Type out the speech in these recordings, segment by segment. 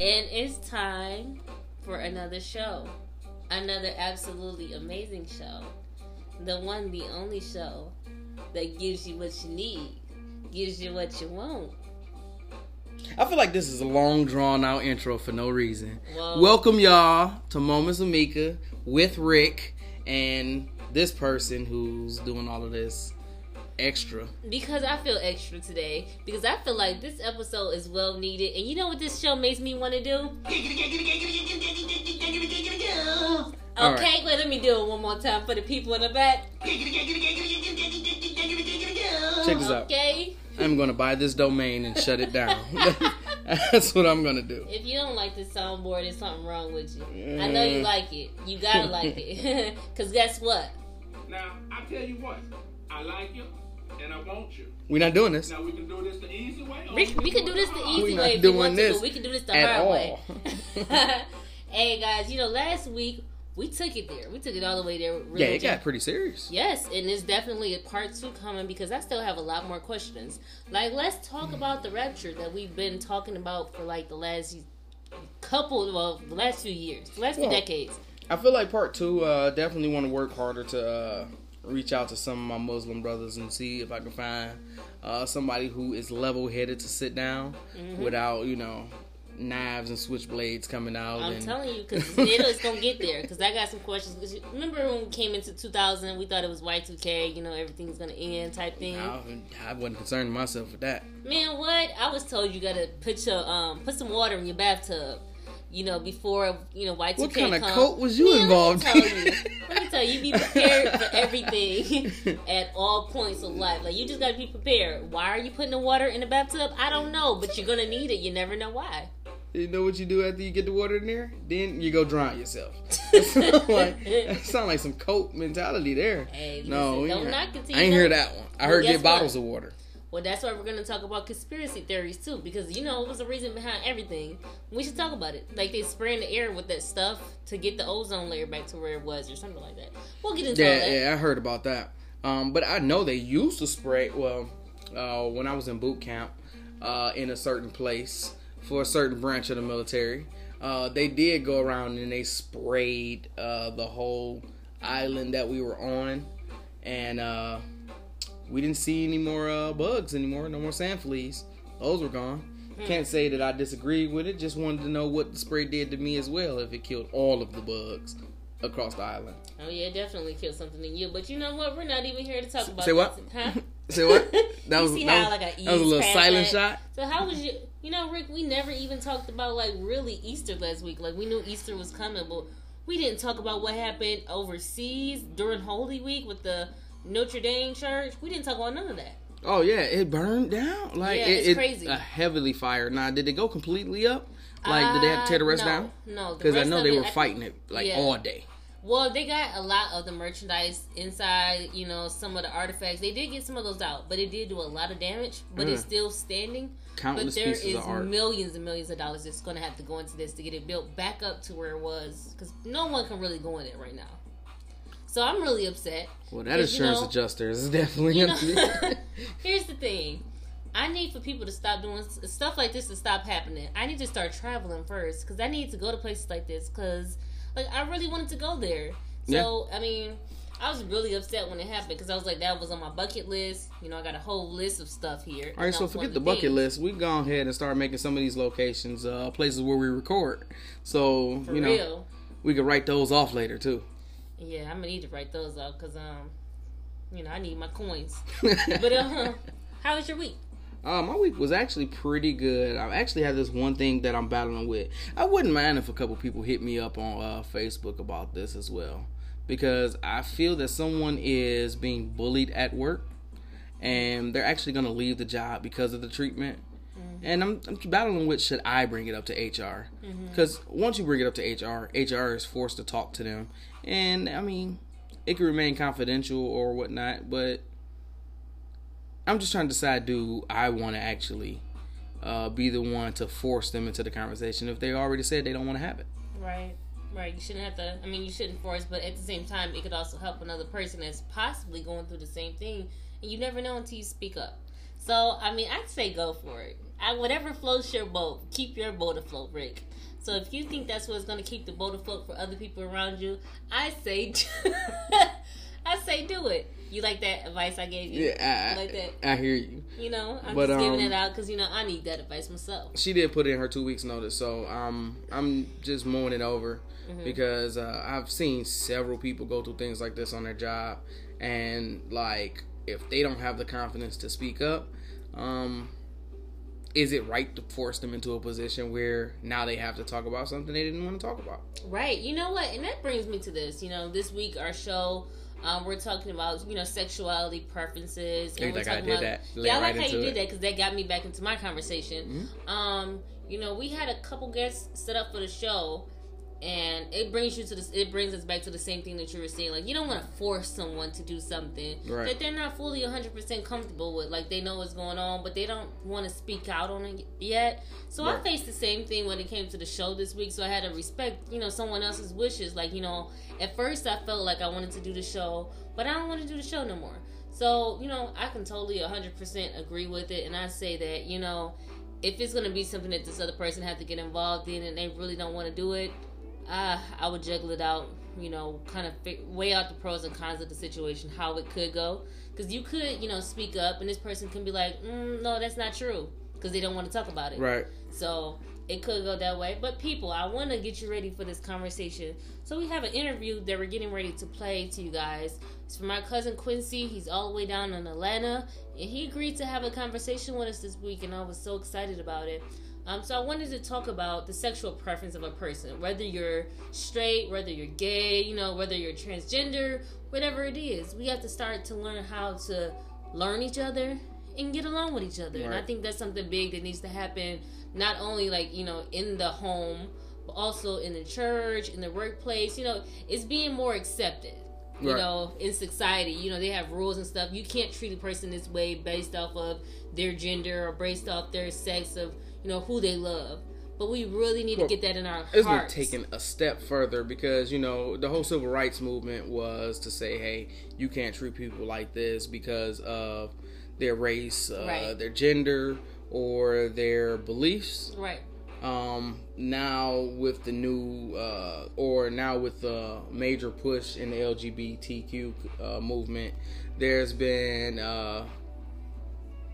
And it's time for another show. Another absolutely amazing show. The one, the only show that gives you what you need, gives you what you want. I feel like this is a long drawn out intro for no reason. Whoa. Welcome y'all to Moments of Mika with Rick and this person who's doing all of this extra. Because I feel extra today. Because I feel like this episode is well needed. And you know what this show makes me want to do? All Okay, right. wait, let me do it one more time for the people in the back. Check this out. Okay? I'm gonna buy this domain and shut it down. That's what I'm gonna do. If you don't like this soundboard, there's something wrong with you. I know you like it. You gotta like it. Because guess what? Now, I tell you what, I like you and I want you. We're not doing this Now we can do this the easy way. or We, can we can do this the hard. easy We're way not if you doing want to, this but we can do this the at hard all. way. hey guys, you know, last week we took it there. We took it all the way there. Real yeah, it Jam- got pretty serious. Yes, and there's definitely a part two coming because I still have a lot more questions. Like, let's talk about the rapture that we've been talking about for like the last couple, well, the last few years, the last few decades. I feel like part two, uh, definitely want to work harder to uh, reach out to some of my Muslim brothers and see if I can find uh, somebody who is level headed to sit down Mm-hmm. without, you know, knives and switchblades coming out. I'm and, telling you, because it's gonna get there. Because I got some questions. remember when we came into 2000, we thought it was Y2K. You know, everything's gonna end type thing. I, I wasn't concerned myself with that. Man, what? I was told you gotta put your um put some water in your bathtub. You know, before you know Y2K What kind of come. coat was you Man, involved Let me tell you. Let me tell you, you be prepared for everything at all points of life. Like you just gotta be prepared. Why are you putting the water in the bathtub? I don't know, but you're gonna need it. You never know why. You know what you do after you get the water in there? Then you go drown yourself. Like, that sound like some coat mentality there. Hey, no, listen, we don't it till I ain't hear that one. I Well, heard get bottles what? of water. Well, that's why we're gonna talk about conspiracy theories too, because you know it was the reason behind everything. We should talk about it. Like they spray in the air with that stuff to get the ozone layer back to where it was, or something like that. We'll get into Yeah, that. yeah, I heard about that. Um, but I know they used to spray. Well, uh, when I was in boot camp, uh, in a certain place for a certain branch of the military, uh, they did go around and they sprayed uh, the whole island that we were on, and uh, we didn't see any more uh, bugs anymore. No more sand fleas. Those were gone. Can't say that I disagreed with it. Just wanted to know what the spray did to me as well. If it killed all of the bugs across the island. Oh yeah, it definitely killed something in you. But you know what? We're not even here to talk about. say what? this, Huh? Say what? That was that how, was, like, that was a little silent that? shot. So how was you? You know, Rick, we never even talked about like really Easter last week. Like we knew Easter was coming, but we didn't talk about what happened overseas during Holy Week with the Notre Dame church. We didn't talk about none of that. Oh yeah, it burned down. Like Yeah, it, it's it- crazy. A heavily fired. Now, did it go completely up? Like, did they have to tear the rest Uh, no, down? No, Because I know they it, were fighting it like yeah. all day. Well, they got a lot of the merchandise inside, you know, some of the artifacts. They did get some of those out, but it did do a lot of damage, but it's Mm. still standing. Countless but there pieces is of art. millions and millions of dollars that's going to have to go into this to get it built back up to where it was because no one can really go in it right now. So I'm really upset. Well, that insurance know- adjuster is definitely You know, here's the thing. I need for people to stop doing stuff like this to stop happening. I need to start traveling first because I need to go to places like this because, like, I really wanted to go there. So I mean, I was really upset when it happened because I was like, that was on my bucket list. You know, I got a whole list of stuff here. All right, so forget the bucket list. We go ahead and start making some of these locations uh, places where we record. So For you know real. we could write those off later too. Yeah, I'm gonna need to write those up because um, you know, I need my coins. But uh, how was your week? Uh, my week was actually pretty good. I actually had this one thing that I'm battling with. I wouldn't mind if a couple people hit me up on uh, Facebook about this as well, because I feel that someone is being bullied at work, and they're actually going to leave the job because of the treatment. And I'm, I'm battling with should I bring it up to HR? Because once you bring it up to HR, HR is forced to talk to them, and I mean, it could remain confidential or whatnot, but I'm just trying to decide do I want to actually uh, be the one to force them into the conversation if they already said they don't want to have it. Right. Right. You shouldn't have to. I mean, you shouldn't force, but at the same time, it could also help another person that's possibly going through the same thing, and you never know until you speak up. So I mean, I'd say go for it. I, whatever floats your boat, keep your boat afloat, Rick. So if you think that's what's going to keep the boat afloat for other people around you, I say, I say do it. You like that advice I gave you? Yeah, I, like that. I hear you. You know, I'm But, just giving um, it out because you know I need that advice myself. She did put in her two weeks notice, so um, I'm just mulling it over Mm-hmm. because uh, I've seen several people go through things like this on their job, and like if they don't have the confidence to speak up, um, is it right to force them into a position where now they have to talk about something they didn't want to talk about? Right. You know what? And that brings me to this. You know, this week our show. Um, we're talking about you know sexuality preferences. And we're talking did about, that? Yeah, I right like how you into did? Mm-hmm. that because that got me back into my conversation. Um, you know, we had a couple guests set up for the show, and it brings you to this. It brings us back to the same thing that you were saying. Like you don't want to force someone to do something Right. that they're not fully 100 percent comfortable with. Like they know what's going on, but they don't want to speak out on it yet. So I faced the same thing when it came to the show this week. So I had to respect, you know, someone else's wishes. Like you know, at first I felt like I wanted to do the show, but I don't want to do the show no more. So you know, I can totally 100 percent agree with it, and I say that you know, if it's gonna be something that this other person had to get involved in, and they really don't want to do it, uh, I would juggle it out. You know, kind of fi- weigh out the pros and cons of the situation, how it could go. Because you could, you know, speak up, and this person can be like, mm, "No, that's not true," because they don't want to talk about it. Right. So it could go that way. But people, I want to get you ready for this conversation. So we have an interview that we're getting ready to play to you guys. It's from my cousin Quincy. He's all the way down in Atlanta, and he agreed to have a conversation with us this week, and I was so excited about it. Um, so I wanted to talk about the sexual preference of a person, whether you're straight, whether you're gay, you know, whether you're transgender, whatever it is. We have to start to learn how to learn each other and get along with each other. And I think that's something big that needs to happen, not only like you know in the home, but also in the church, in the workplace. You know, it's being more accepted. You Right. know, in society, you know they have rules and stuff. You can't treat a person this way based off of their gender or based off their sex of you know who they love. But we really need Well, to get that in our It's been hearts. taken a step further because you know the whole civil rights movement was to say, hey, you can't treat people like this because of their race, uh, Right. their gender, or their beliefs. right. Um, now with the new, uh, or now with the major push in the LGBTQ uh, movement, there's been uh,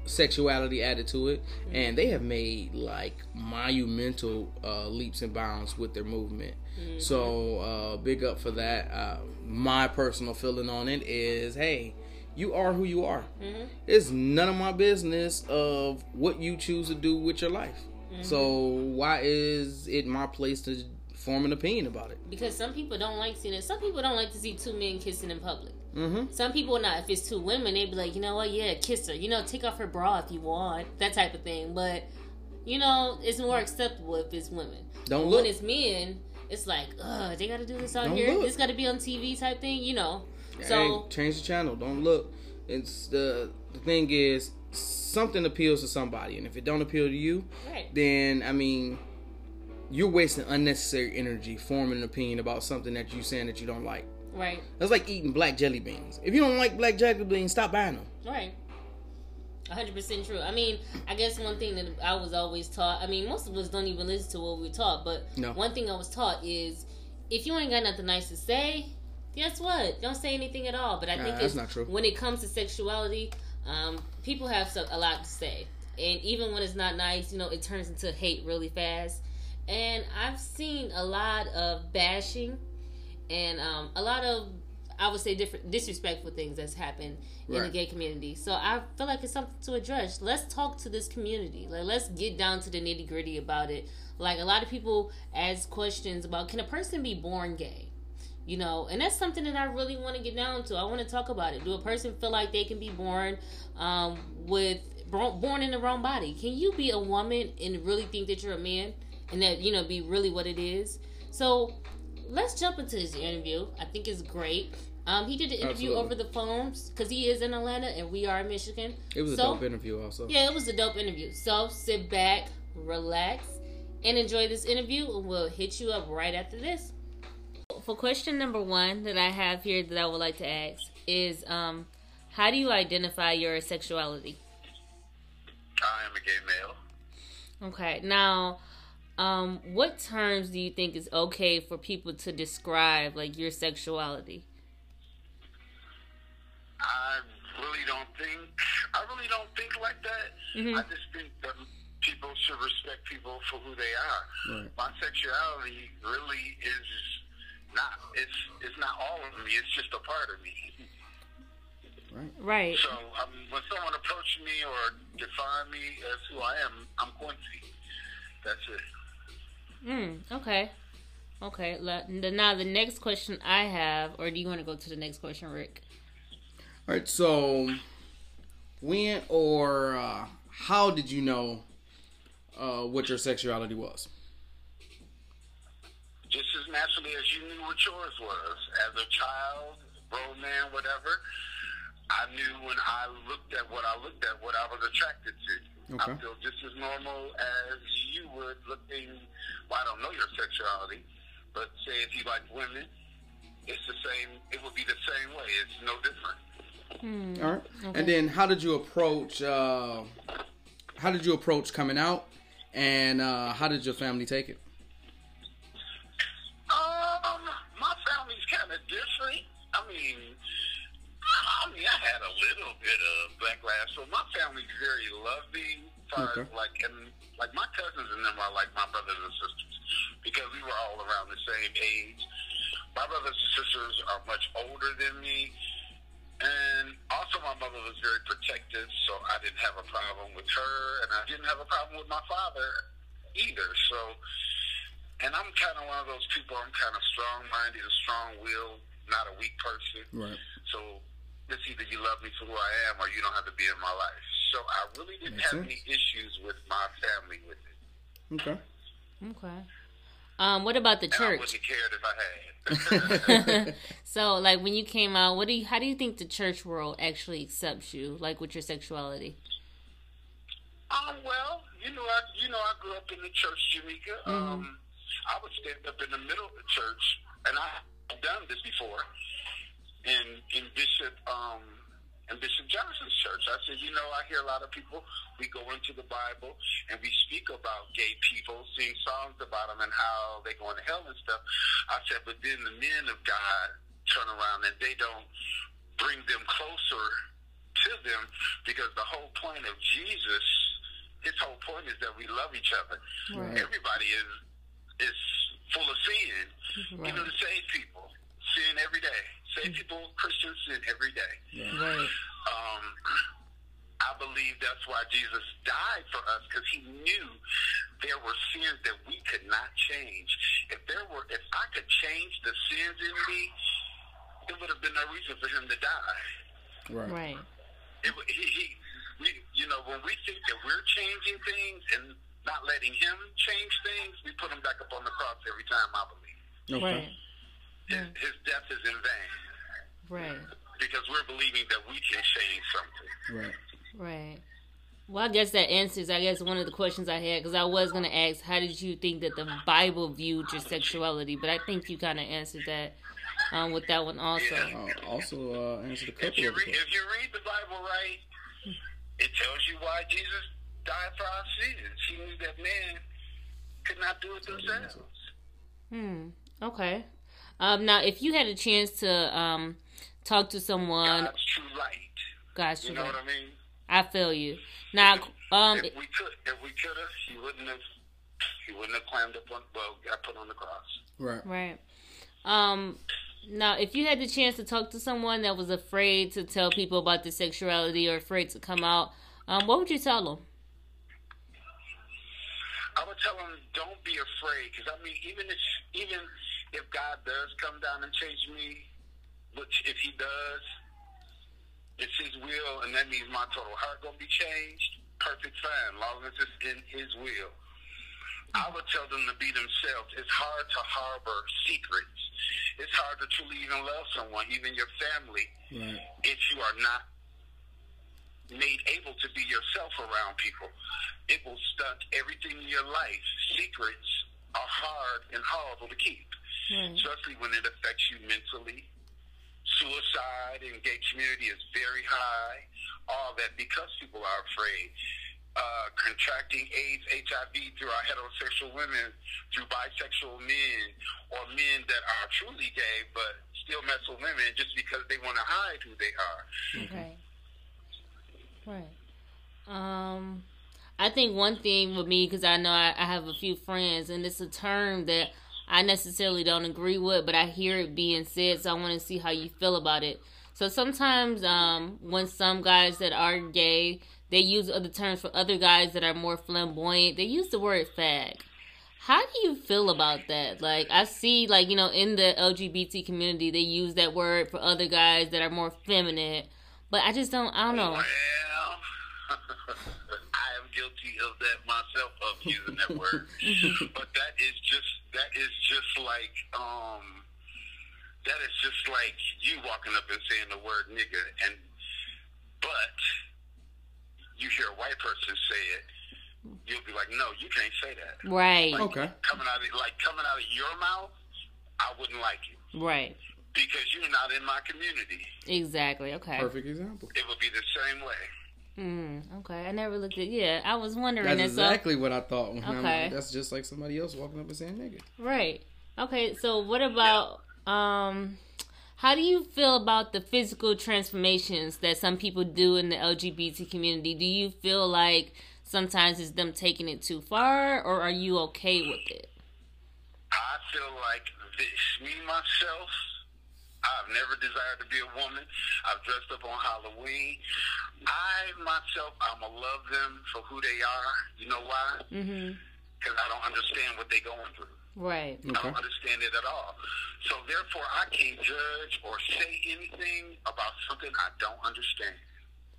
sexuality added to it, and they have made like monumental uh, leaps and bounds with their movement. So uh, big up for that. Uh, my personal feeling on it is, hey. You are who you are. It's none of my business of what you choose to do with your life. So why is it my place to form an opinion about it? Because some people don't like seeing it. Some people don't like to see two men kissing in public. Mm-hmm. Some people not. If it's two women, they'd be like, you know what? Yeah, kiss her. You know, take off her bra if you want. That type of thing. But you know, it's more acceptable if it's women. Don't But look. When it's men, it's like, ugh, they got to do this out Don't here. look. This got to be on TV type thing. You know. So change the channel. Don't look. It's the the thing is something appeals to somebody, and if it don't appeal to you, right, then I mean, you're wasting unnecessary energy forming an opinion about something that you're saying that you don't like. right, That's like eating black jelly beans. If you don't like black jelly beans, stop buying them. right. hundred percent true. I mean, I guess one thing that I was always taught. I mean, most of us don't even listen to what we're taught. But No. one thing I was taught is, if you ain't got nothing nice to say, guess what? Don't say anything at all. But I Nah, think that's it's, not true. when it comes to sexuality, um, people have so, a lot to say, and even when it's not nice, you know, it turns into hate really fast. And I've seen a lot of bashing and um, a lot of I would say different disrespectful things that's happened in the gay community. So I feel like it's something to address. Let's talk to this community. Like let's get down to the nitty gritty about it. Like a lot of people ask questions about can a person be born gay? You know, and that's something that I really want to get down to. I want to talk about it. Do a person feel like they can be born um, with born in the wrong body? Can you be a woman and really think that you're a man and that you know be really what it is? So let's jump into this interview. I think it's great. Um, he did the interview Absolutely. over the phones because he is in Atlanta and we are in Michigan. It was a dope interview, also. Yeah, it was a dope interview. So sit back, relax, and enjoy this interview, and we'll hit you up right after this. For question number one that I have here that I would like to ask is, um, how do you identify your sexuality? I am a gay male. Okay. Now, um, what terms do you think is okay for people to describe like your sexuality? I really don't think. I really don't think like that. Mhm. I just think that people should respect people for who they are. Right. My sexuality really is not. It's it's not all of me. It's just a part of me. Right. So um, when someone approaches me or define me as who I am, I'm Quincy. That's it. Mm, okay. Okay. Now the next question I have, or do you want to go to the next question, Rick? All right. So, when or uh, how did you know uh, what your sexuality was? Just as naturally as you knew what yours was. As a child, grown man, whatever, I knew when I looked at what I looked at, what I was attracted to. Okay. I feel just as normal as you would looking, well, I don't know your sexuality, but say if you like women, it's the same, it would be the same way. It's no different. All right. And then, how did you approach? Uh, how did you approach coming out? And uh, how did your family take it? Um, my family's kind of different. I mean, I I had a little bit of backlash, but my family's very loving. Okay. as like, and like my cousins and them are like my brothers and sisters because we were all around the same age. My brothers and sisters are much older than me. And also, my mother was very protective, so I didn't have a problem with her, and I didn't have a problem with my father either. So, and I'm kind of one of those people. I'm kind of strong-minded, a strong-willed, not a weak person. Right. So, it's either you love me for who I am, or you don't have to be in my life. So, I really didn't Makes have sense. any issues with my family with it. Okay. Okay. Um, what about the And I church? wouldn't have cared if I had. so, like, when you came out, what do you? How do you think the church world actually accepts you, like, with your sexuality? Um, well, you know, I you know I grew up in the church, Jamaica. Um, I would stand up in the middle of the church, and I've done this before in in Bishop um in Bishop Johnson's church. I said, you know, I hear a lot of people. We go into the Bible and we speak about gay people, sing songs about them and how they go into hell and stuff. I said, but then the men of God turn around and they don't bring them closer to them because the whole point of Jesus, his whole point is that we love each other. Right. Everybody is is full of sin. Right. Even the saved people sin every day. Saved people, Christians sin every day. Right. Um, I believe that's why Jesus died for us because he knew there were sins that we could not change. If there were, if I could change the sins in me, it would have been no reason for him to die. Right. Right. It, would- he, he, we, you know, when we think that we're changing things and not letting him change things, we put him back up on the cross every time. I believe Okay. Right. His, his death is in vain Right. because we're believing that we can change something. Right. Right. Well, I guess that answers, I guess, one of the questions I had because I was going to ask, how did you think that the Bible viewed your sexuality? But I think you kind of answered that um, with that one also. Yeah. Uh, also, uh, answered a If you of the read, if you read the Bible right, it tells you why Jesus died for our sins. He knew that man could not do it themselves. Hmm. Okay. Um, now, if you had a chance to um, talk to someone, God's true light. gosh, You know what I mean? I feel you. Now, um, if we could, if we could have, he wouldn't have. He wouldn't have climbed up on. Well, got put on the cross. Right. Right. Um now if you had the chance to talk to someone that was afraid to tell people about their sexuality or afraid to come out, um, what would you tell them? I would tell them don't be afraid, because I mean, even if even if God does come down and change me, which if He does, it's His will, and that means my total heart gonna be changed. Perfect, fine, long as it's in His will. I would tell them to be themselves. It's hard to harbor secrets. It's hard to truly even love someone, even your family, Right. if you are not made able to be yourself around people. It will stunt everything in your life. Secrets are hard and horrible to keep, Right. especially when it affects you mentally. Suicide in gay community is very high. All that because people are afraid. uh, contracting AIDS, HIV through our heterosexual women, through bisexual men, or men that are truly gay but still mess with women just because they want to hide who they are. Right. Right. Um, I think one thing with me, because I know I, I have a few friends, and it's a term that I necessarily don't agree with, but I hear it being said, so I want to see how you feel about it. So sometimes, um, when some guys that are gay, they use other terms for other guys that are more flamboyant. They use the word fag. How do you feel about that? Like I see, like you know, in the LGBT community, they use that word for other guys that are more feminine. But I just don't. I don't know. Well, I am guilty of that myself of using that word, but that is just that is just like um that is just like you walking up and saying the word nigger, and but you hear a white person say it, you'll be like, no, you can't say that. Right. Like, Okay. Coming out of like coming out of your mouth, I wouldn't like it Right. because you're not in my community. Exactly. Okay. Perfect example. It would be the same way. Mm, okay. I never looked at. Yeah, I was wondering. That's that, so- exactly what I thought. I'm Okay. like, that's just like somebody else walking up and saying nigga. Right. Okay, so what about um how do you feel about the physical transformations that some people do in the LGBT community? Do you feel like sometimes it's them taking it too far or are you okay with it? I feel like this, me myself, I've never desired to be a woman. I've dressed up on Halloween. I myself, I'ma love them for who they are. You know why? Mhm. Because I don't understand what they're going through. Right. I don't understand it at all. So therefore, I can't judge or say anything about something I don't understand.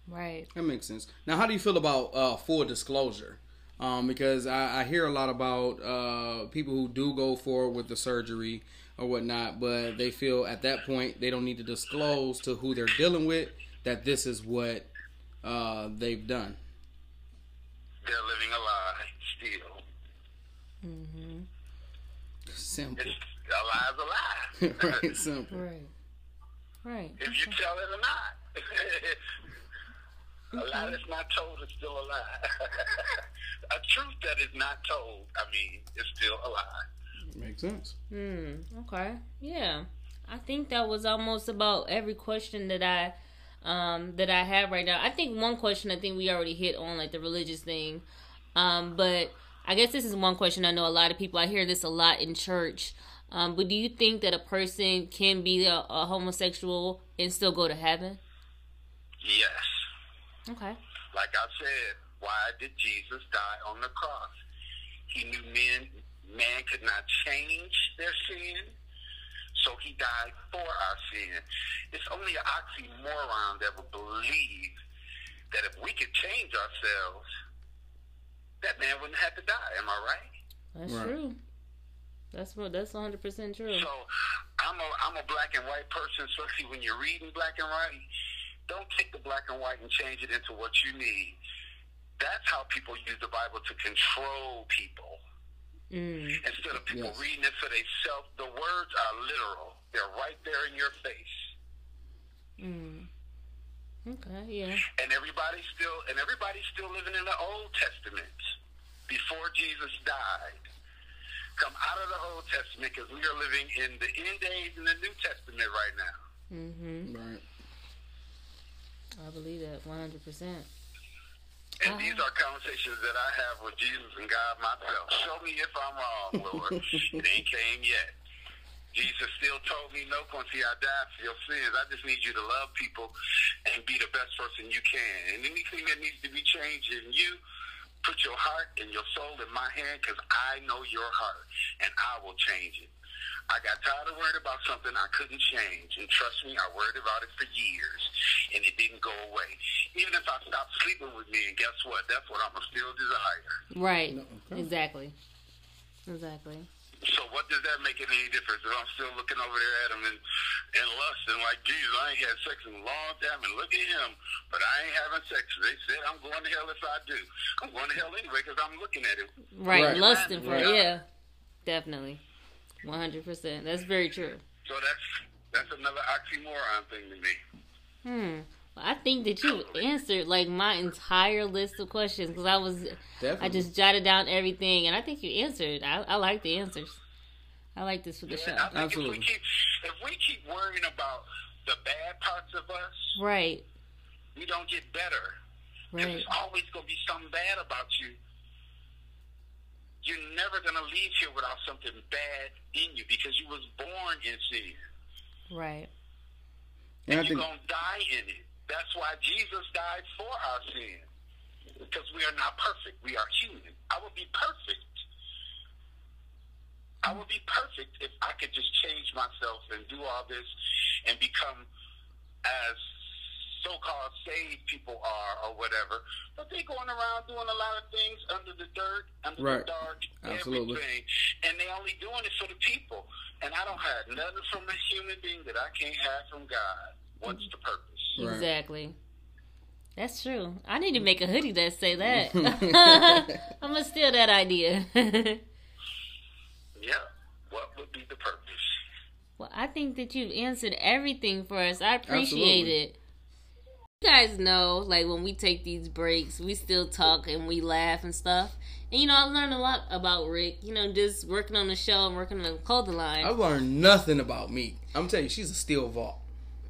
Right. That makes sense. Now, how do you feel about uh, full disclosure? Um, because I, I hear a lot about uh, people who do go forward with the surgery or whatnot, but they feel at that point they don't need to disclose to who they're dealing with that this is what uh, they've done. They're living a lie still. Mm-hmm. Simple, It's, a lie's a lie. right? Simple. Right. Right. if you tell it or not. a lie that's not told is still a lie. a truth that is not told, I mean, is still a lie. Makes sense. Hmm. Okay. Yeah. I think that was almost about every question that I um that I have right now. I think one question I think we already hit on like the religious thing. Um but I guess this is one question I know a lot of people I hear this a lot in church. Um but do you think that a person can be a, a homosexual and still go to heaven? Yes. Okay. Like I said, why did Jesus die on the cross? He knew men, man could not change their sin, so he died for our sin. It's only an oxymoron that would believe that if we could change ourselves, that man wouldn't have to die. Am I right? That's Right. true. That's what that's 100% true. So I'm a I'm a black and white person, especially when you're reading black and white. Don't take the black and white and change it into what you need. That's how people use the Bible to control people. Mm. Instead of people Yes. reading it for themselves, the words are literal. They're right there in your face. Mm. Okay, yeah. And everybody's still and everybody's still living in the Old Testament before Jesus died. Come out of the Old Testament because we are living in the end days in the New Testament right now. Mm-hmm. Right. I believe that 100%. And these are conversations that I have with Jesus and God myself. Show me if I'm wrong, Lord. it ain't came yet. Jesus still told me, no, Quincy, I died for your sins. I just need you to love people and be the best person you can. And anything that needs to be changed in you, put your heart and your soul in my hand because I know your heart and I will change it. I got tired of worrying about something I couldn't change. And trust me, I worried about it for years and it didn't go away. Even if I stopped sleeping with me, and guess what? That's what I'm going to still desire. Right. Okay. Exactly. Exactly. So what does that make it any difference if I'm still looking over there at him and, and lusting like, Jesus, I ain't had sex in a long time and look at him, but I ain't having sex. They said I'm going to hell if I do. I'm going to hell anyway because I'm looking at it. Right. Right. Lusting for Right. yeah. Definitely. 100%. That's very true. So that's that's another oxymoron thing to me. Hmm. I think that you answered like my entire list of questions because I was Definitely. I just jotted down everything and I think you answered. I, I like the answers. I like this for the show. I think Absolutely. If we, keep, if we keep worrying about the bad parts of us, Right. we don't get better. Right. There's always going to be something bad about you. You're never going to leave here without something bad in you because you was born in sin. Right. And I And you're think going to die in it. That's why Jesus died for our sin. Because we are not perfect. We are human. I would be perfect. I would be perfect if I could just change myself and do all this and become as so-called saved people are or whatever. But they're going around doing a lot of things under the dirt, under Right. the dark, Absolutely. everything. And they only doing it for the people. And I don't have nothing from a human being that I can't have from God. What's the purpose? Right. Exactly. That's true. I need to make a hoodie that say that. I'm gonna steal that idea. Yeah. What would be the purpose? well, I think that you've answered everything for us. I appreciate Absolutely. it. You guys know, like when we take these breaks, we still talk and we laugh and stuff. And you know, I've learned a lot about Rick. You know, just working on the show and working on the clothing line. I've learned nothing about me. I'm telling you, she's a steel vault.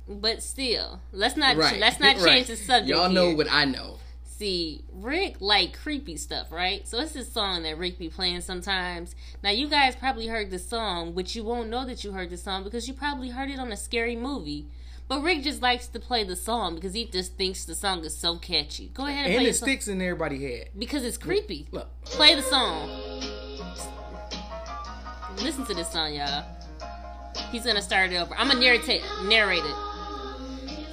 But still, let's not Right. let's not change Right. the subject. Y'all know here. what I know. See, Rick like creepy stuff, right? So it's this song that Rick be playing sometimes. Now you guys probably heard the song, but you won't know that you heard the song because you probably heard it on a scary movie. But Rick just likes to play the song because he just thinks the song is so catchy. Go ahead and, And play it sticks in everybody's head. because it's creepy. Look. Play the song. Listen to this song, y'all. He's gonna start it over. I'm gonna narrate narrate it.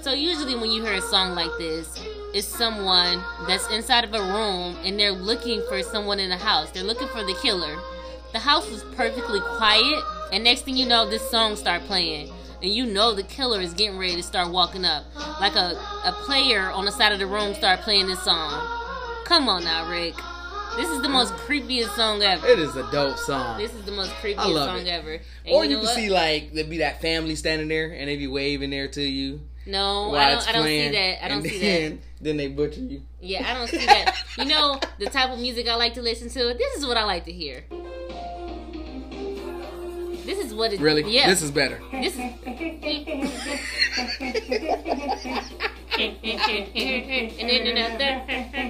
So usually when you hear a song like this, it's someone that's inside of a room and they're looking for someone in the house. They're looking for the killer. The house was perfectly quiet, and next thing you know, this song start playing. And you know the killer is getting ready to start walking up. Like a, a player on the side of the room start playing this song. Come on now, Rick. This is the most creepiest song ever. It is a dope song. This is the most creepiest I love song it. ever. And or you, know can what? see like there'd be that family standing there and they be waving there to you. No, I don't. I don't see that. I don't and see then, that. Then they butcher you. Yeah, I don't see that. You know the type of music I like to listen to. This is what I like to hear. This is what it. Really? Yeah. This is better. This is.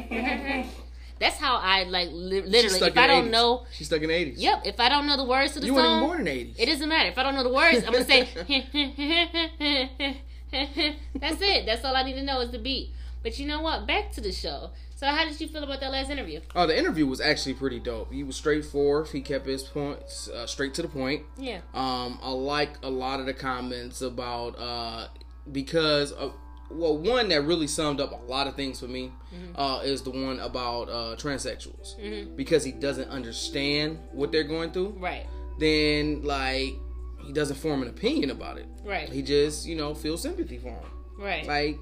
That's how I like li- She's literally. stuck If in I don't 80s. know, She's stuck in the 80s. yep. If I don't know the words to the You weren't song, even born in 80s. It doesn't matter. If I don't know the words, I'm gonna say That's it. That's all I need to know is the beat. But you know what? Back to the show. So how did you feel about that last interview? Oh, the interview was actually pretty dope. He was straightforward. He kept his points uh, straight to the point. Yeah. Um, I like a lot of the comments about uh, because uh, well, one that really summed up a lot of things for me uh, is the one about uh, transsexuals because he doesn't understand what they're going through. Right. Then like he doesn't form an opinion about it. Right. He just you know feels sympathy for him. Right. Like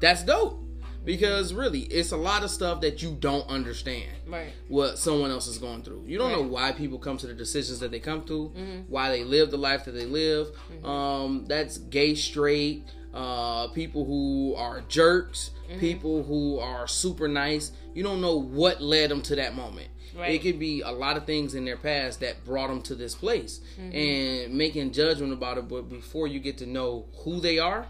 that's dope because really it's a lot of stuff that you don't understand Right. what someone else is going through. You don't know why people come to the decisions that they come to, mm-hmm. why they live the life that they live. Mm-hmm. Um, that's gay, straight, uh, people who are jerks, mm-hmm. people who are super nice. You don't know what led them to that moment. Right. It could be a lot of things in their past that brought them to this place, and making judgment about it. But before you get to know who they are,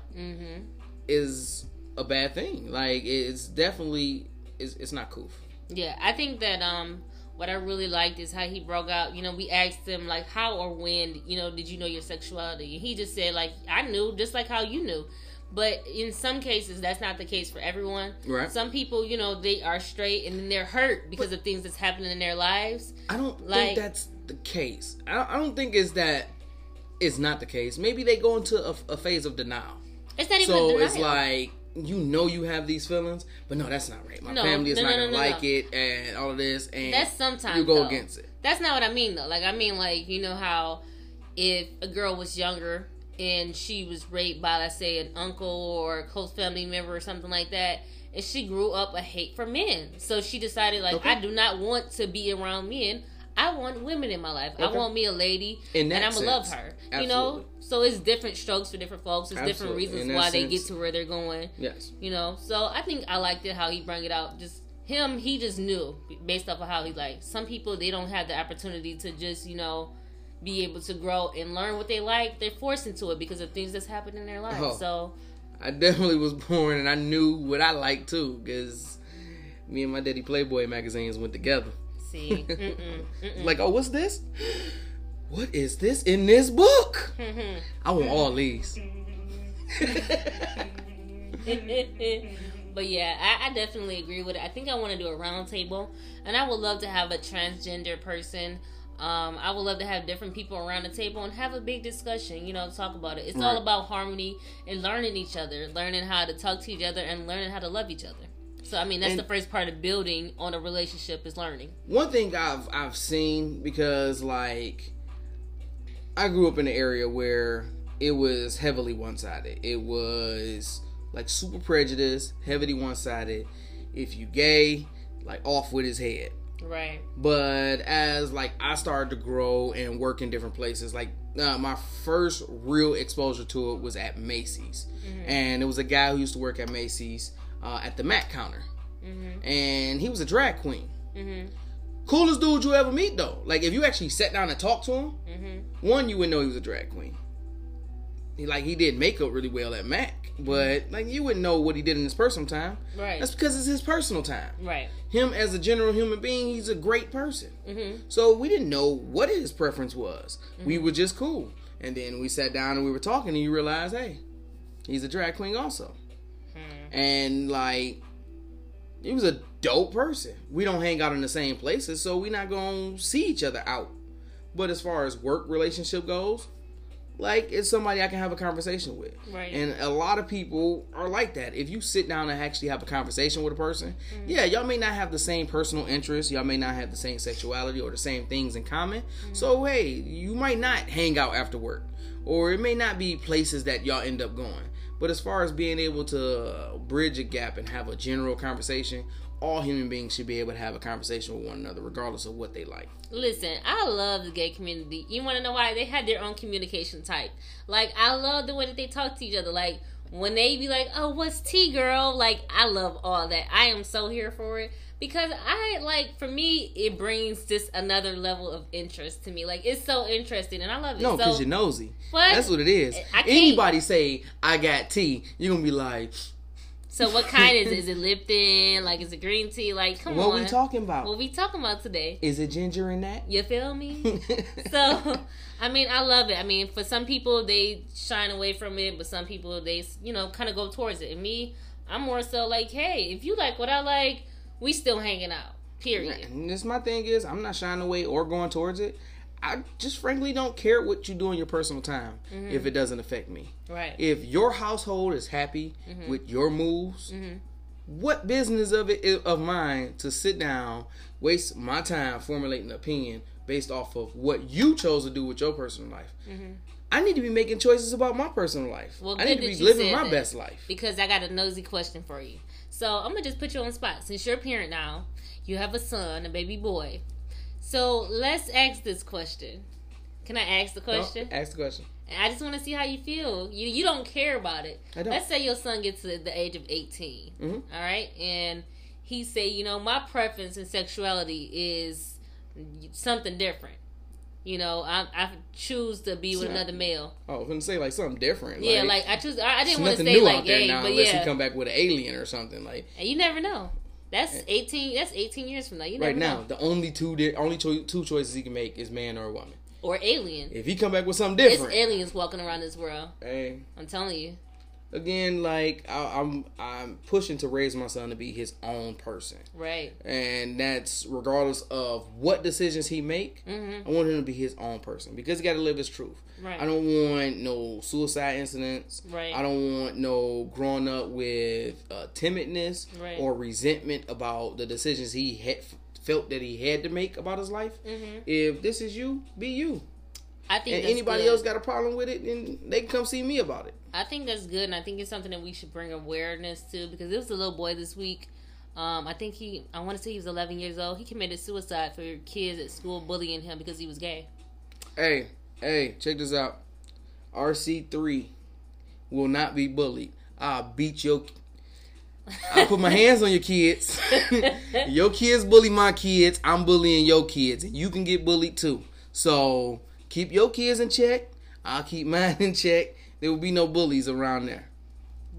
is a bad thing. Like it's definitely it's, it's not cool. Yeah, I think that um what I really liked is how he broke out. You know, we asked him like how or when, you know, did you know your sexuality? And he just said like I knew, just like how you knew. But in some cases, that's not the case for everyone. Right. Some people, you know, they are straight and then they're hurt because of things that's happening in their lives. I don't Like- think that's the case. I don't, I don't think it's that it's not the case. Maybe they go into a, a phase of denial. It's not even. So a it's like you know you have these feelings, but no, that's not right. My No, family is no, not no, gonna like it, and all of this, and That's sometimes you go though. against it. That's not what I mean though. Like I mean like you know how if a girl was younger and she was raped by let's say an uncle or a close family member or something like that and she grew up a hate for men. So she decided like Okay. I do not want to be around men. I want women in my life. I want me a lady, and I'm gonna love sense, her. You know, so it's different strokes for different folks. It's different Absolutely. In reasons why they get to where they're going. Yes. You know, so I think I liked it how he brought it out. Just him, he just knew based off of how he like. Some people they don't have the opportunity to just you know be able to grow and learn what they like. They're forced into it because of things that's happened in their life. Oh. So I definitely was born and I knew what I liked too because me and my daddy Playboy magazines went together. See, mm-mm, mm-mm. Like, oh, what's this? What is this in this book? I want all these. but yeah, I, I definitely agree with it. I think I want to do a round table, and I would love to have a transgender person. Um, I would love to have different people around the table and have a big discussion. You know, talk about it. It's all about harmony and learning each other, learning how to talk to each other, and learning how to love each other. So I mean, that's And- the first part of building on a relationship is learning. One thing I've I've seen because like I grew up in an area where it was heavily one sided. It was like super prejudiced, heavily one sided. If you gay, like off with his head. Right. but as like I started to grow and work in different places, like uh, my first real exposure to it was at Macy's, and it was a guy who used to work at Macy's uh, at the Mac counter, mm-hmm. and he was a drag queen. Mm-hmm. Coolest dude you ever meet though. Like if you actually sat down and talked to him, mm-hmm. one you would know he was a drag queen. He like he did makeup really well at Mac, but like you wouldn't know what he did in his personal time. Right. That's because it's his personal time Right. him as a general human being, he's a great person. Mm-hmm. So we didn't know what his preference was. We were just cool. And then we sat down and we were talking, and you realize, hey, he's a drag queen also. And like, he was a dope person. We don't hang out in the same places, so we're not gonna see each other out. But as far as work relationship goes, like it's somebody I can have a conversation with. Right. And a lot of people are like that. If you sit down and actually have a conversation with a person, mm. yeah, y'all may not have the same personal interests, y'all may not have the same sexuality or the same things in common. Mm. So hey, you might not hang out after work. Or it may not be places that y'all end up going. But as far as being able to uh, bridge a gap and have a general conversation, all human beings should be able to have a conversation with one another, regardless of what they like. Listen, I love the gay community. You want to know why? They had their own communication type. Like, I love the way that they talk to each other. Like, when they be like, oh, what's tea, girl? Like, I love all that. I am so here for it. Because I, like, for me, it brings just another level of interest to me. Like, it's so interesting, and I love it. No, so, because you're nosy. What? That's what it is. Anybody say I got tea, you're gonna be like, so what kind is it? Is it Lipton? Like, is it green tea? Like, come "What on. What we talking about? What we talking about today? is it ginger in that?" You feel me? so i mean i love it i mean for some people they shine away from it but some people they you know kind of go towards it and me i'm more so like hey if you like what i like we still hanging out period And this my thing is, I'm not shying away or going towards it. I just frankly don't care what you do in your personal time Mm-hmm. if it doesn't affect me. right If your household is happy Mm-hmm. with your moves, what business of it is of mine to sit down, waste my time formulating an opinion based off of what you chose to do with your personal life? I need to be making choices about my personal life. Mm-hmm. Well, I need to be living my that. best life. because i got a nosy question for you so i'm gonna just put you on the spot since you're a parent now you have a son a baby boy so let's ask this question can i ask the question No, ask the question. And I just want to see how you feel. You you don't care about it. I don't. Let's say your son gets to the age of 18 Mhm. all right, and he say, you know, my preference in sexuality is something different. You know, I I choose to be with Snap. another male. Oh, I was gonna say like something different. yeah, like I choose. I, I didn't want to say new like out there gay, now but unless yeah, he come back with an alien or something. Like and you never know. That's eh. 18. That's 18 years from now. You never right now, know. the only two di- only cho- two choices he can make is man or woman. Or alien. If he come back with something It's different, aliens walking around this world. hey, I'm telling you. Again, like I, I'm I'm pushing to raise my son to be his own person, Right. and that's regardless of what decisions he make. Mm-hmm. I want him to be his own person because he got to live his truth. Right. I don't want no suicide incidents. Right. I don't want no growing up with uh, timidness Right. or resentment about the decisions he had felt that he had to make about his life. Mhm. If this is you, be you. I think And anybody good. else got a problem with it, then they can come see me about it. I think that's good, and I think it's something that we should bring awareness to because there was a little boy this week. Um, I think he, I want to say he was 11 years old. He committed suicide for kids at school bullying him because he was gay. Hey, hey, check this out. RC3 will not be bullied. I'll beat your. I put my hands on your kids. your kids bully my kids. I'm bullying your kids, and you can get bullied too. So keep your kids in check. I'll keep mine in check. There will be no bullies around there.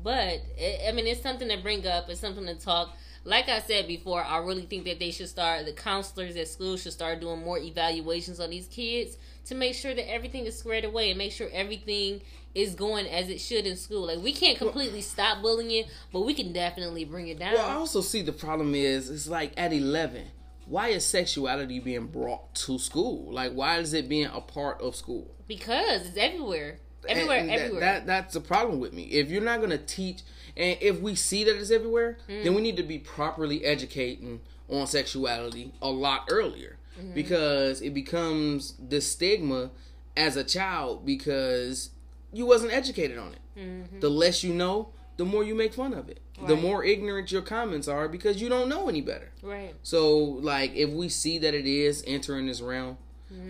But I mean, it's something to bring up. It's something to talk like I said before, I really think that they should start, the counselors at school should start doing more evaluations on these kids to make sure that everything is squared away and make sure everything is going as it should in school. Like, we can't completely stop bullying, but we can definitely bring it down. Well, I also see the problem is, it's like at 11, why is sexuality being brought to school? Like, why is it being a part of school? Because it's everywhere. Everywhere, And that- everywhere. That, that's the problem with me. If you're not going to teach, and if we see that it's everywhere, Mm. then we need to be properly educating on sexuality a lot earlier Mm-hmm. because it becomes the stigma as a child because you wasn't educated on it. The less you know, the more you make fun of it. The Mm-hmm. More ignorant your comments are because you don't know any better. right. So, like, if we see that it is entering this realm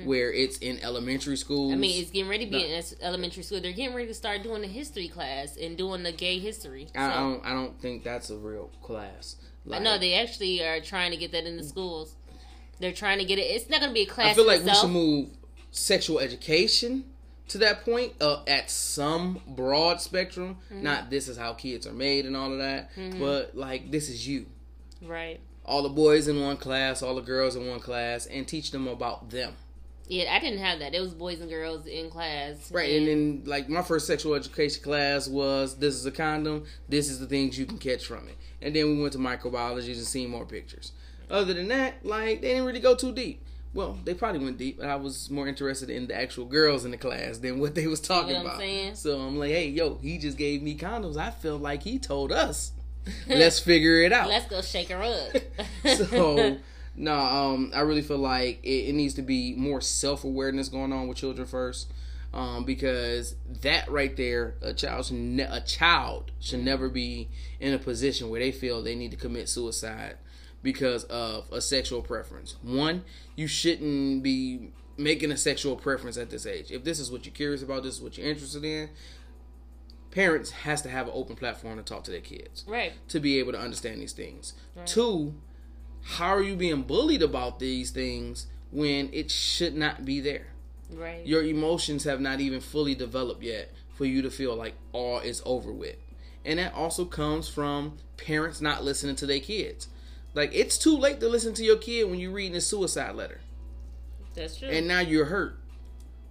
where it's in elementary schools, Mm-hmm. I mean, it's getting ready to be No. in elementary school. They're getting ready to start doing the history class and doing the gay history. So, I, don't. I don't think that's a real class. I Like, know they actually are trying to get that in the schools. They're trying to get it. It's not going to be a class. I feel like we should move sexual education to that point uh, at some broad spectrum. Mm-hmm. Not this is how kids are made and all of that, but like this is you. Right. All the boys in one class, all the girls in one class, and teach them about them. Yeah, I didn't have that. It was boys and girls in class. Right, and then like my first sexual education class was this is a condom, this is the things you can catch from it. And then we went to microbiology and seen more pictures. Other than that, like they didn't really go too deep. Well, they probably went deep, I was more interested in the actual girls in the class than what they was talking what I'm about. saying? So I'm like, hey, yo, he just gave me condoms. I feel like he told us. Let's figure it out. Let's go shake her up. so no um i really feel like it, it needs to be more self-awareness going on with children first um because that right there a child should ne- a child should never be in a position where they feel they need to commit suicide because of a sexual preference one you shouldn't be making a sexual preference at this age if this is what you're curious about this is what you're interested in parents has to have an open platform to talk to their kids right. to be able to understand these things. Two, how are you being bullied about these things when it should not be there? Right. Your emotions have not even fully developed yet for you to feel like all is over with. And that also comes from parents not listening to their kids. Like it's too late to listen to your kid when you're reading a suicide letter That's true. and now you're hurt.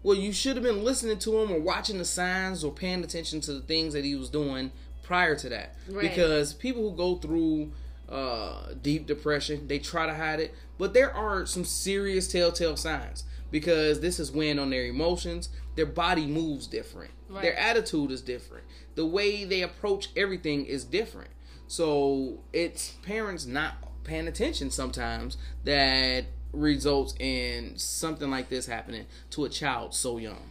Well, you should have been listening to him or watching the signs or paying attention to the things that he was doing prior to that. Right. Because people who go through uh, deep depression, they try to hide it, but there are some serious telltale signs because this is weighing on their emotions. Their body moves different. Right. Their attitude is different. The way they approach everything is different. So it's parents not paying attention sometimes that results in something like this happening to a child so young.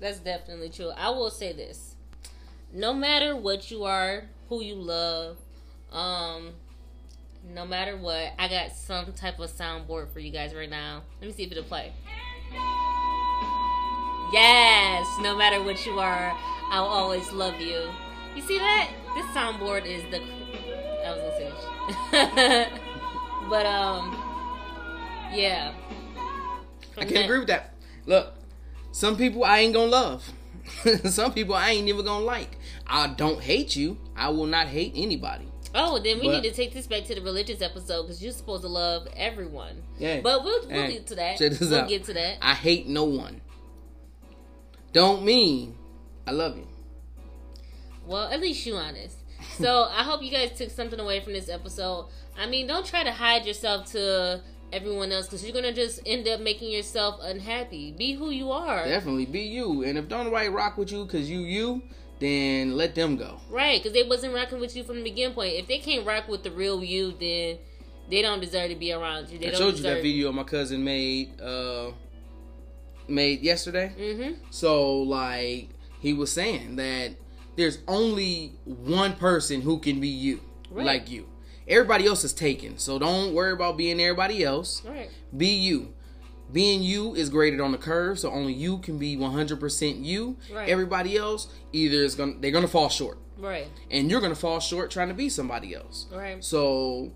That's definitely true. I will say this. No matter what you are, who you love, um, no matter what, I got some type of soundboard for you guys right now. Let me see if it'll play. Yes, no matter what you are, I'll always love you. You see that? This soundboard is the. I was gonna say, but um, yeah. I can agree with that. Look, some people I ain't gonna love. some people I ain't even gonna like. I don't hate you. I will not hate anybody. Oh, then we But- need to take this back to the religious episode because you're supposed to love everyone. Yeah. But we'll, we'll get to that. we'll out. get to that. I hate no one. Don't mean I love you. Well, at least you honest. So I hope you guys took something away from this episode. I mean, don't try to hide yourself to everyone else because you're gonna just end up making yourself unhappy. Be who you are. Definitely be you. And if don't nobody rock with you because you you, then let them go. Right, because they wasn't rocking with you from the beginning point. If they can't rock with the real you, then they don't deserve to be around you. They I showed you that video my cousin made uh made yesterday. Mm-hmm. So like he was saying that there's only one person who can be you, Right. like you. everybody else is taken. So don't worry about being everybody else. Right. Be you. Being you is graded on the curve, so only you can be 100% you. Right. Everybody else either is going to they're going to fall short. Right. And you're going to fall short trying to be somebody else. Right. So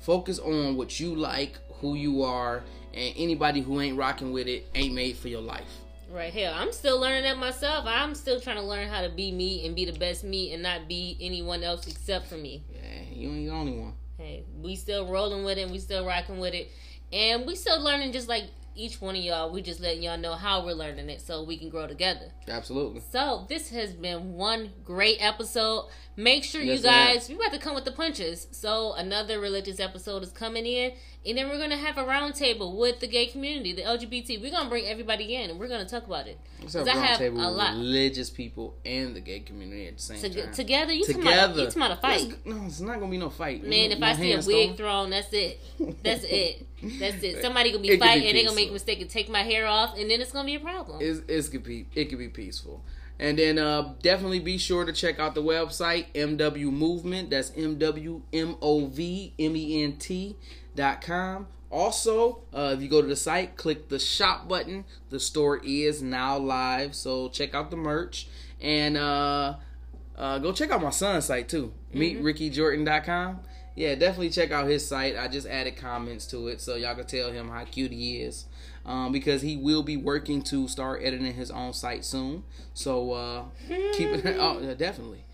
focus on what you like, who you are, and anybody who ain't rocking with it ain't made for your life. Right. Hell, I'm still learning that myself. I'm still trying to learn how to be me and be the best me and not be anyone else except for me. Yeah, you ain't the only one. Hey, we still rolling with it. We still rocking with it, and we still learning just like each one of y'all. We just letting y'all know how we're learning it so we can grow together. Absolutely. So this has been one great episode. Make sure Yes, you guys we about to come with the punches. So another religious episode is coming in, and then we're gonna have a roundtable with the gay community, the LGBT. We're gonna bring everybody in, and we're gonna talk about it. Let's have 'Cause a I have roundtable a with lot. religious people and the gay community at the same Tog- time. together, you talking about you talking about a fight. No, it's not gonna be no fight. Man, No- if no I see a wig thrown. that's it. That's it. That's it. Somebody gonna It be could be fighting, and they gonna make a mistake and take my hair off, and then it's gonna be a problem. It's, it's could be it could be peaceful. And then uh, definitely be sure to check out the website MW Movement. That's M W M O V M E N T com. Also, uh, if you go to the site, click the shop button. The store is now live, so check out the merch and uh, uh, go check out my son's site too. MeetRickyJordan.com. Yeah, definitely check out his site. I just added comments to it so y'all can tell him how cute he is. Um, because he will be working to start editing his own site soon. So uh, keep it. Oh, definitely.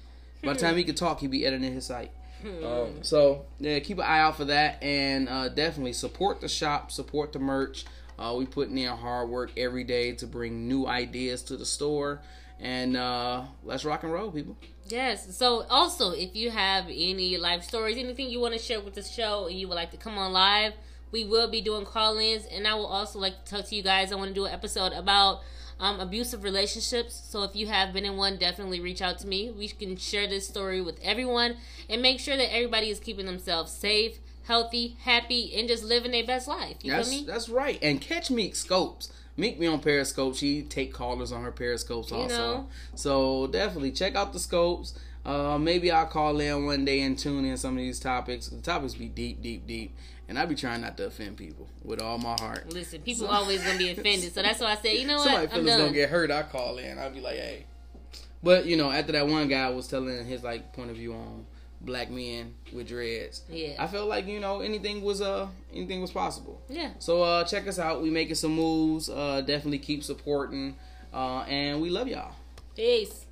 By the time he can talk, he'll be editing his site. Um, so yeah, keep an eye out for that, and uh, definitely support the shop, support the merch. Uh, we putting in hard work every day to bring new ideas to the store, and uh, let's rock and roll, people. Yes. So also, if you have any life stories, anything you want to share with the show, and you would like to come on live, we will be doing call-ins, and I will also like to talk to you guys. I want to do an episode about um, abusive relationships. So if you have been in one, definitely reach out to me. We can share this story with everyone and make sure that everybody is keeping themselves safe, healthy, happy, and just living their best life. You That's feel me? that's right. And catch Meek Scopes. Meek me on Periscope. She take callers on her Periscopes also. know. So definitely check out the scopes. Uh, maybe I'll call in one day and tune in some of these topics. The topics be deep, deep, deep, and I be trying not to offend people with all my heart. Listen, people always gonna be offended, so that's why I say, you know Somebody what, I'm feelings gonna get hurt. I call in. I'll be like, hey. But you know, after that one guy was telling his like point of view on black men with dreads, Yeah. I felt like you know anything was uh anything was possible. yeah. So uh check us out. We making some moves. Uh definitely keep supporting. Uh and we love y'all. Peace.